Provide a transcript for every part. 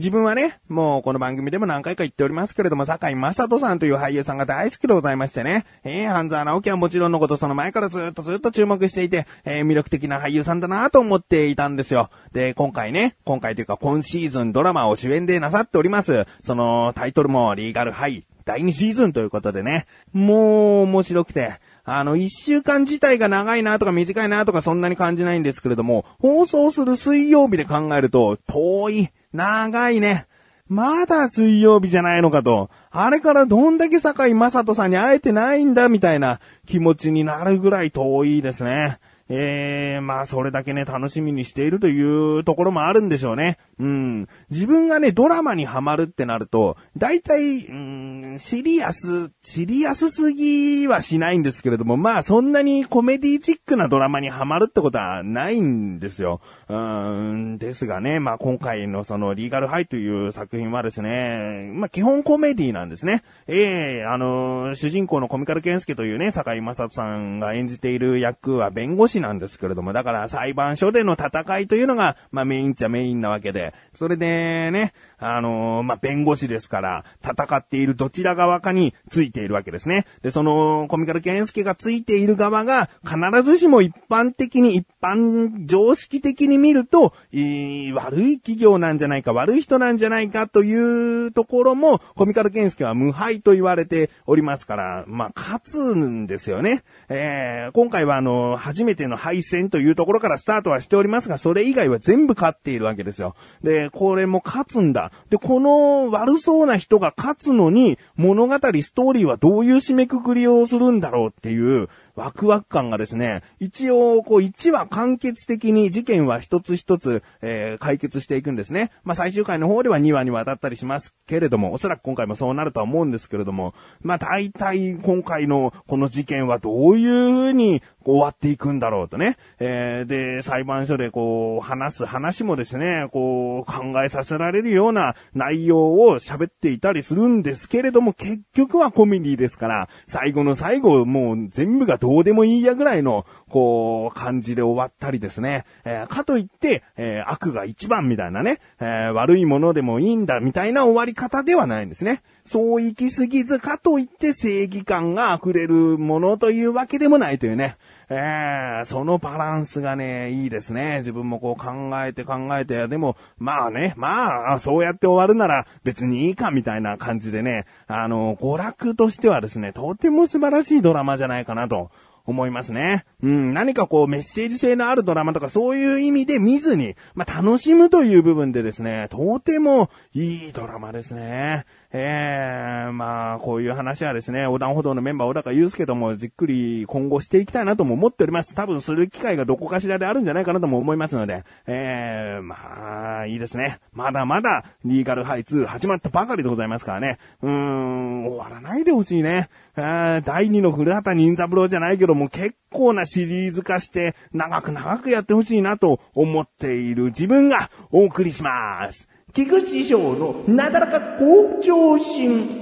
自分はね、もうこの番組でも何回か言っておりますけれども、坂井正人さんという俳優さんが大好きでございましてね、えー、半沢直樹はもちろんのことその前からずっとずっと注目していて、えー、魅力的な俳優さんだなと思っていたんですよ。で、今回ね、今回というか今シーズンドラマを主演でなさっております。そのタイトルもリーガルハイ第2シーズンということでね、もう面白くて、あの、一週間自体が長いなとか短いなとかそんなに感じないんですけれども、放送する水曜日で考えると、遠い、長いね。まだ水曜日じゃないのかと。あれからどんだけ坂井正人さんに会えてないんだみたいな気持ちになるぐらい遠いですね。えー、まあ、それだけね、楽しみにしているというところもあるんでしょうね。うん。自分がね、ドラマにハマるってなると、大体、うん、シリアス、シリアスすぎはしないんですけれども、まあ、そんなにコメディチックなドラマにハマるってことはないんですよ。うん、ですがね、まあ、今回のその、リーガルハイという作品はですね、まあ、基本コメディなんですね。ええー、あの、主人公のコミカルケンスケというね、坂井正人さんが演じている役は弁護士なんですけれども、だから裁判所での戦いというのが、まあメインっちゃメインなわけで、それでね、あのー、まあ、弁護士ですから、戦っているどちら側かについているわけですね。で、その、コミカルケンスケがついている側が、必ずしも一般的に、一般常識的に見ると、い悪い企業なんじゃないか、悪い人なんじゃないかというところも、コミカルケンスケは無敗と言われておりますから、まあ、勝つんですよね。えー、今回はあの、初めての敗戦というところからスタートはしておりますが、それ以外は全部勝っているわけですよ。で、これも勝つんだ。で、この悪そうな人が勝つのに、物語、ストーリーはどういう締めくくりをするんだろうっていう、ワクワク感がですね、一応、こう、1話完結的に事件は一つ一つ、えー、解決していくんですね。まあ、最終回の方では2話にわたったりしますけれども、おそらく今回もそうなるとは思うんですけれども、まあ、大体今回のこの事件はどういう風に終わっていくんだろうとね。えー、で、裁判所でこう、話す話もですね、こう、考えさせられるような内容を喋っていたりするんですけれども、結局はコメディですから、最後の最後、もう全部がどどうでもいいやぐらいの、こう、感じで終わったりですね。えー、かといって、えー、悪が一番みたいなね、えー、悪いものでもいいんだみたいな終わり方ではないんですね。そう行き過ぎずかといって正義感が溢れるものというわけでもないというね。えー、そのバランスがね、いいですね。自分もこう考えて考えて、でも、まあね、まあ、そうやって終わるなら別にいいかみたいな感じでね、あの、娯楽としてはですね、とても素晴らしいドラマじゃないかなと思いますね。うん、何かこうメッセージ性のあるドラマとかそういう意味で見ずに、まあ、楽しむという部分でですね、とてもいいドラマですね。ええー、まあ、こういう話はですね、横断歩道のメンバー小高祐介ともじっくり今後していきたいなとも思っております。多分する機会がどこかしらであるんじゃないかなとも思いますので、ええー、まあ、いいですね。まだまだ、リーガルハイツ始まったばかりでございますからね。うーん、終わらないでほしいね。第2の古畑任三郎じゃないけども結構なシリーズ化して長く長くやってほしいなと思っている自分がお送りします。菊池師匠のなだらか向上心。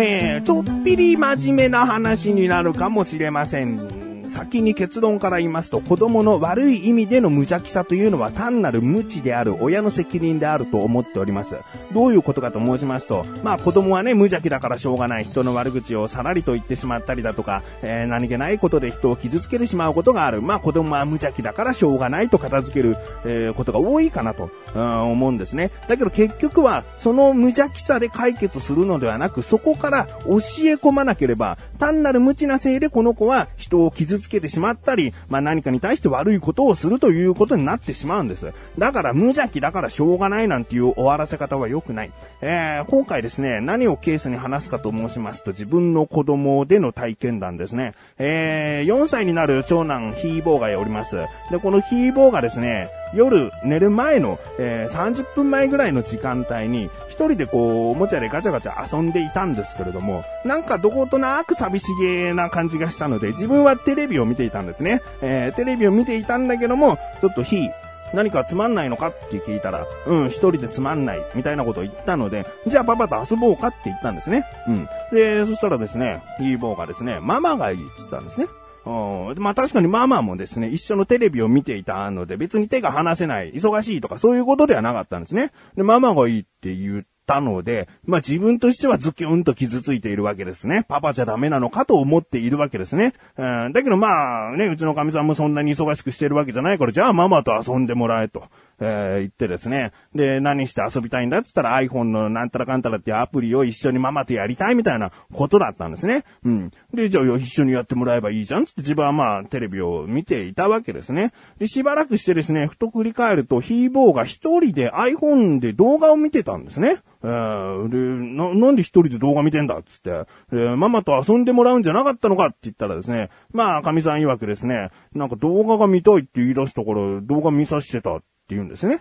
えー、ちょっぴり真面目な話になるかもしれません先に結論から言いますと、子供の悪い意味での無邪気さというのは単なる無知である親の責任であると思っております。どういうことかと申しますと、まあ子供はね、無邪気だからしょうがない人の悪口をさらりと言ってしまったりだとか、えー、何気ないことで人を傷つけてしまうことがある。まあ子供は無邪気だからしょうがないと片付ける、えー、ことが多いかなと、うん、思うんですね。だけど結局は、その無邪気さで解決するのではなく、そこから教え込まなければ、単なる無知なせいでこの子は人を傷つつけてしまったり、まあ何かに対して悪いことをするということになってしまうんです。だから無邪気だからしょうがないなんていう終わらせ方は良くない。えー、今回ですね、何をケースに話すかと申しますと、自分の子供での体験談ですね。えー、4歳になる長男ヒーボーがおります。で、このヒーボーがですね、夜寝る前の、えー、30分前ぐらいの時間帯に、一人でこう、おもちゃでガチャガチャ遊んでいたんですけれども、なんかどことなく寂しげな感じがしたので、自分はテレビを見ていたんですね。えー、テレビを見ていたんだけども、ちょっと火、何かつまんないのかって聞いたら、うん、一人でつまんない、みたいなことを言ったので、じゃあパパと遊ぼうかって言ったんですね。うん。で、そしたらですね、ヒーボーがですね、ママがいいって言ったんですね。うん。まあ確かにママもですね、一緒のテレビを見ていたので、別に手が離せない、忙しいとかそういうことではなかったんですね。で、ママがいいって言ったので、まあ自分としてはズキュンと傷ついているわけですね。パパじゃダメなのかと思っているわけですね。うん、だけどまあね、うちの神さんもそんなに忙しくしてるわけじゃないから、じゃあママと遊んでもらえと。えー、言ってですね。で、何して遊びたいんだって言ったら iPhone のなんたらかんたらっていうアプリを一緒にママとやりたいみたいなことだったんですね。うん。で、じゃあ一緒にやってもらえばいいじゃんつって自分はまあテレビを見ていたわけですね。で、しばらくしてですね、ふと振り返るとヒーボーが一人で iPhone で動画を見てたんですね。えー、で、な、なんで一人で動画見てんだっつって、えー、ママと遊んでもらうんじゃなかったのかって言ったらですね、まあ、神さん曰くですね、なんか動画が見たいって言い出したから動画見させてたって言うんですね。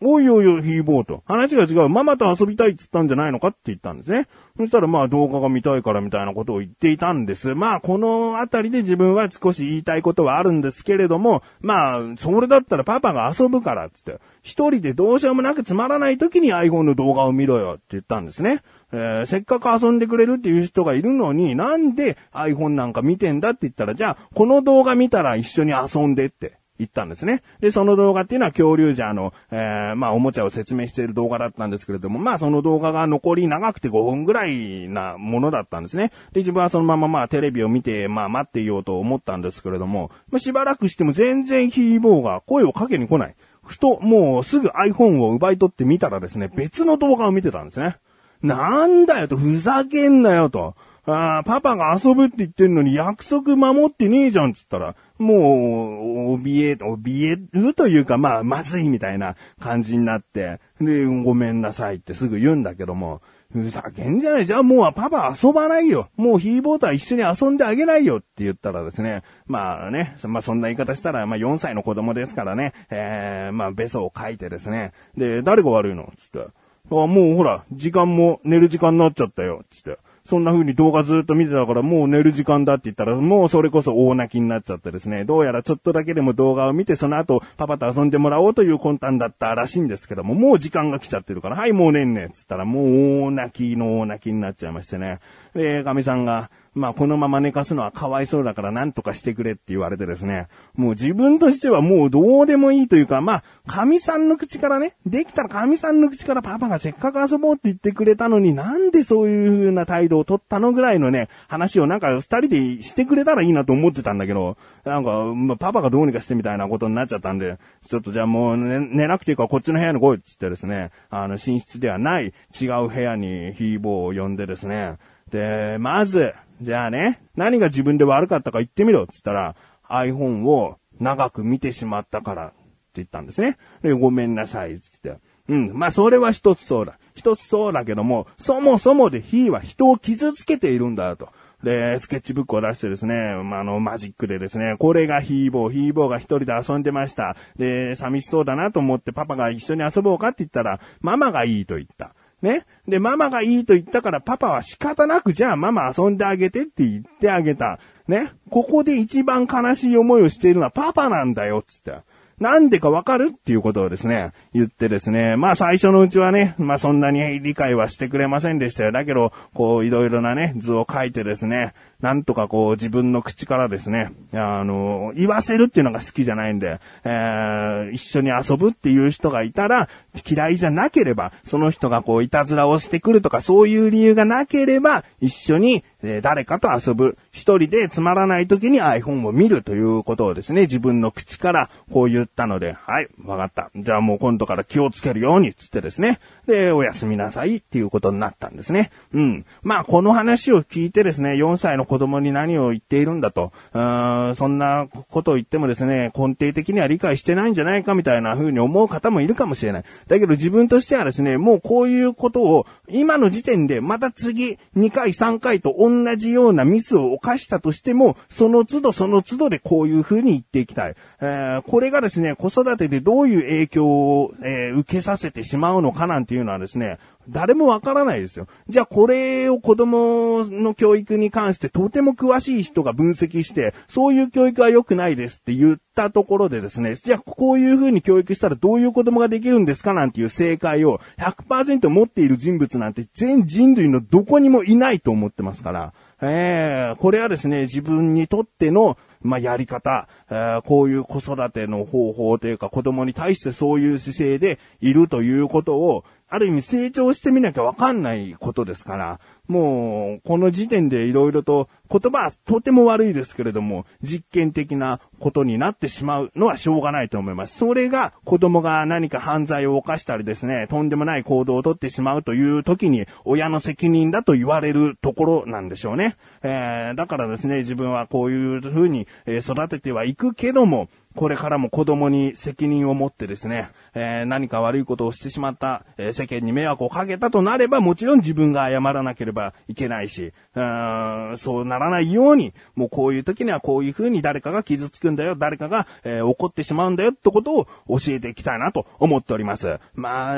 おいおいおい、ヒーボーと。話が違う。ママと遊びたいって言ったんじゃないのかって言ったんですね。そしたらまあ動画が見たいからみたいなことを言っていたんです。まあこのあたりで自分は少し言いたいことはあるんですけれども、まあそれだったらパパが遊ぶからっつって、一人でどうしようもなくつまらない時に iPhone の動画を見ろよって言ったんですね。えー、せっかく遊んでくれるっていう人がいるのに、なんで iPhone なんか見てんだって言ったら、じゃあこの動画見たら一緒に遊んでって。行ったんですね。で、その動画っていうのは恐竜ジャーの、えー、まあ、おもちゃを説明している動画だったんですけれども、まあ、その動画が残り長くて5分ぐらいなものだったんですね。で、自分はそのまままあ、テレビを見て、まあ、待っていようと思ったんですけれども、まあ、しばらくしても全然ヒーボーが声をかけに来ない。ふと、もうすぐ iPhone を奪い取ってみたらですね、別の動画を見てたんですね。なんだよと、ふざけんなよと。あパパが遊ぶって言ってんのに約束守ってねえじゃんつったら、もう、怯え、怯えるというか、まあ、まずいみたいな感じになって、で、ごめんなさいってすぐ言うんだけども、ふざけんじゃないじゃあもうパパ遊ばないよ。もうヒーボーとは一緒に遊んであげないよって言ったらですね。まあね、まあそんな言い方したら、まあ4歳の子供ですからね。えー、まあベソを書いてですね。で、誰が悪いの？つって。あ、もうほら、時間も寝る時間になっちゃったよ。つって。そんな風に動画ずっと見てたからもう寝る時間だって言ったらもうそれこそ大泣きになっちゃってですね、どうやらちょっとだけでも動画を見てその後パパと遊んでもらおうという魂胆だったらしいんですけども、もう時間が来ちゃってるから、はいもう寝んねっつったらもう大泣きの大泣きになっちゃいましてね。で、神さんが、まあこのまま寝かすのはかわいそうだから何とかしてくれって言われてですね、もう自分としてはもうどうでもいいというか、まあ、神さんの口からね、できたら神さんの口からパパがせっかく遊ぼうって言ってくれたのになんでそういう風な態度を取ったのぐらいのね、話をなんか二人でしてくれたらいいなと思ってたんだけど、なんか、まあ、パパがどうにかしてみたいなことになっちゃったんで、ちょっとじゃあもう寝寝なくていいからこっちの部屋に来いって言ってですね、あの、寝室ではない違う部屋にヒーボーを呼んでですね、で、まず、じゃあね、何が自分で悪かったか言ってみろって言ったら、iPhone を長く見てしまったからって言ったんですね。で、ごめんなさいって言って。うん。まあ、それは一つそうだ。一つそうだけども、そもそもでヒーは人を傷つけているんだと。で、スケッチブックを出してですね、まあ、あの、マジックでですね、これがヒーボー、ヒーボーが一人で遊んでました。で、寂しそうだなと思ってパパが一緒に遊ぼうかって言ったら、ママがいいと言った。ね。で、ママがいいと言ったからパパは仕方なくじゃあママ遊んであげてって言ってあげた。ね。ここで一番悲しい思いをしているのはパパなんだよ、つって。なんでかわかるっていうことをですね、言ってですね、まあ最初のうちはね、まあそんなに理解はしてくれませんでしたよ。だけど、こういろいろなね、図を書いてですね、なんとかこう自分の口からですね、あの、言わせるっていうのが好きじゃないんで、えー、一緒に遊ぶっていう人がいたら、嫌いじゃなければ、その人がこういたずらをしてくるとかそういう理由がなければ、一緒に、え、誰かと遊ぶ。一人でつまらない時に iPhone を見るということをですね、自分の口からこう言ったので、はい、わかった。じゃあもう今度から気をつけるように、つってですね。で、おやすみなさいっていうことになったんですね。うん。まあこの話を聞いてですね、4歳の子子供に何を言っているんだと、うんそんなことを言ってもですね、根底的には理解してないんじゃないかみたいな風に思う方もいるかもしれない。だけど自分としてはですね、もうこういうことを今の時点でまた次2回3回と同じようなミスを犯したとしても、その都度その都度でこういう風に言っていきたい。えー、これがですね、子育てでどういう影響を、えー、受けさせてしまうのかなんていうのはですね、誰もわからないですよ。じゃあこれを子供の教育に関してとても詳しい人が分析して、そういう教育は良くないですって言ったところでですね、じゃあこういう風に教育したらどういう子供ができるんですかなんていう正解を100%持っている人物なんて全人類のどこにもいないと思ってますから、えー、これはですね、自分にとってのまあ、やり方、えー、こういう子育ての方法というか子供に対してそういう姿勢でいるということを、ある意味成長してみなきゃわかんないことですから、もう、この時点で色々と言葉はとても悪いですけれども、実験的なことになってしまうのはしょうがないと思います。それが子供が何か犯罪を犯したりですね、とんでもない行動をとってしまうという時に親の責任だと言われるところなんでしょうね。えー、だからですね、自分はこういう風に育ててはいくけども、これからも子供に責任を持ってですね、えー、何か悪いことをしてしまった、えー、世間に迷惑をかけたとなれば、もちろん自分が謝らなければいけないし、うーんそうならないように、もうこういう時にはこういう風に誰かが傷つくんだよ、誰かが、えー、怒ってしまうんだよってことを教えていきたいなと思っております。まあ、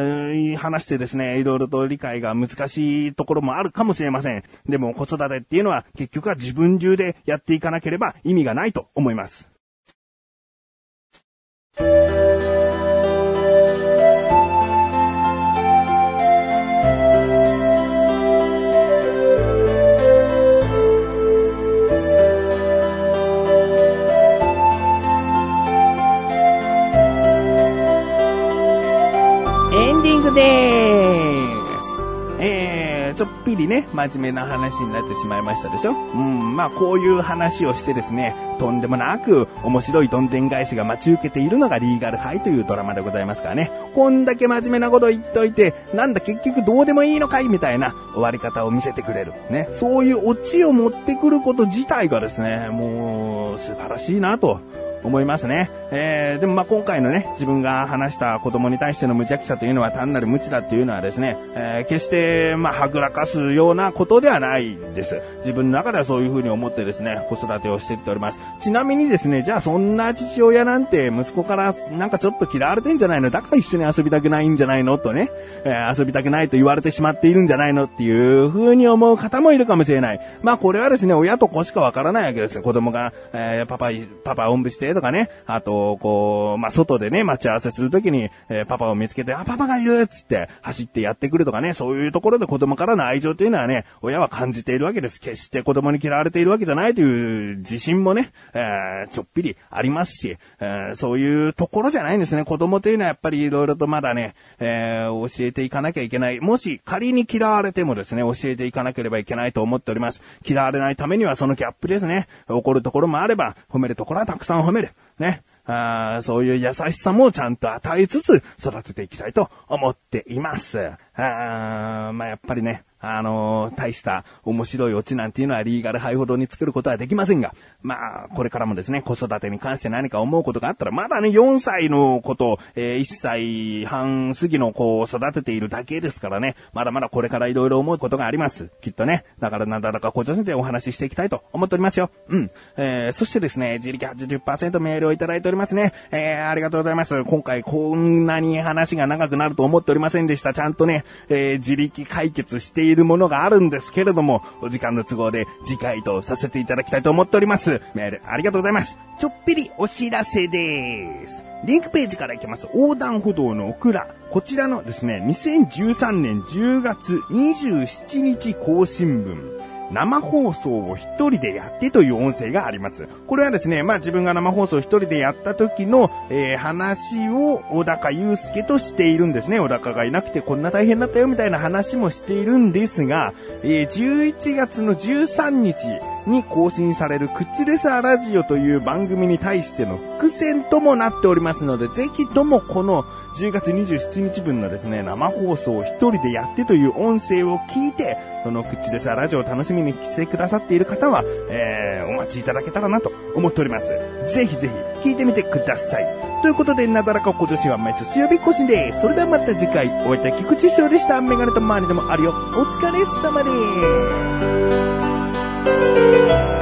話してですね、いろいろと理解が難しいところもあるかもしれません。でも子育てっていうのは結局は自分中でやっていかなければ意味がないと思います。エンディングです。えーちょっぴりね、真面目な話になってしまいましたでしょ？うん、まあこういう話をしてですね、とんでもなく面白いどんでん返しが待ち受けているのがリーガルハイというドラマでございますからね。こんだけ真面目なこと言っといて、なんだ結局どうでもいいのかいみたいな終わり方を見せてくれる。ね。そういうオチを持ってくること自体がですね、もう素晴らしいなと思いますね。えー、でもまあ今回のね、自分が話した子供に対しての無邪気さというのは単なる無知だっていうのはですね、えー、決してまあはぐらかすようなことではないです。自分の中ではそういうふうに思ってですね、子育てをしていっております。ちなみにですね、じゃあそんな父親なんて息子からなんかちょっと嫌われてんじゃないの？だから一緒に遊びたくないんじゃないの？とね、えー、遊びたくないと言われてしまっているんじゃないの？っていうふうに思う方もいるかもしれない。まあこれはですね、親と子しかわからないわけです。子供が、えー、パパ、パパおんぶしてとかね、あと、こう、まあ、外でね、待ち合わせするときに、えー、パパを見つけて、あ、パパがいるっつって、走ってやってくるとかね、そういうところで子供からの愛情というのはね、親は感じているわけです。決して子供に嫌われているわけじゃないという自信もね、えー、ちょっぴりありますし、えー、そういうところじゃないんですね。子供というのはやっぱり色々とまだね、えー、教えていかなきゃいけない。もし仮に嫌われてもですね、教えていかなければいけないと思っております。嫌われないためにはそのギャップですね。怒るところもあれば、褒めるところはたくさん褒める。ね。あそういう優しさもちゃんと与えつつ育てていきたいと思っています。あまあ、やっぱりね、あの、大した面白いオチなんていうのはリーガルハイほどに作ることはできませんが、まあ、これからもですね、子育てに関して何か思うことがあったら、まだね、4歳の子と、えー、1歳半過ぎの子を育てているだけですからね、まだまだこれから色々思うことがあります。きっとね。だからなんだらかこちらでお話ししていきたいと思っておりますよ。うん。えー、そしてですね、自力80%メールをいただいておりますね。えー、ありがとうございます。今回こんなに話が長くなると思っておりませんでした。ちゃんとね、えー、自力解決しているものがあるんですけれども、お時間の都合で次回とさせていただきたいと思っております。メールありがとうございます。ちょっぴりお知らせです。リンクページから行きます。横断歩道のオクラ。こちらのですね、2013年10月27日更新分。生放送を一人でやってという音声があります。これはですね、まあ自分が生放送一人でやった時の、えー、話を小高祐介としているんですね。小高がいなくてこんな大変だったよみたいな話もしているんですが、えー、11月の13日に更新されるクッチレサーラジオという番組に対しての伏線ともなっておりますので、ぜひともこの10月27日分のですね、生放送を一人でやってという音声を聞いて、そのクッチレサーラジオを楽しみに来てくださっている方は、えー、お待ちいただけたらなと思っております。ぜひぜひ聞いてみてください。ということで、なだらか小女子は毎週水曜日更新です。それではまた次回、お会いいた菊池翔でした。メガネと周りでもあるよ。お疲れ様です。thank you.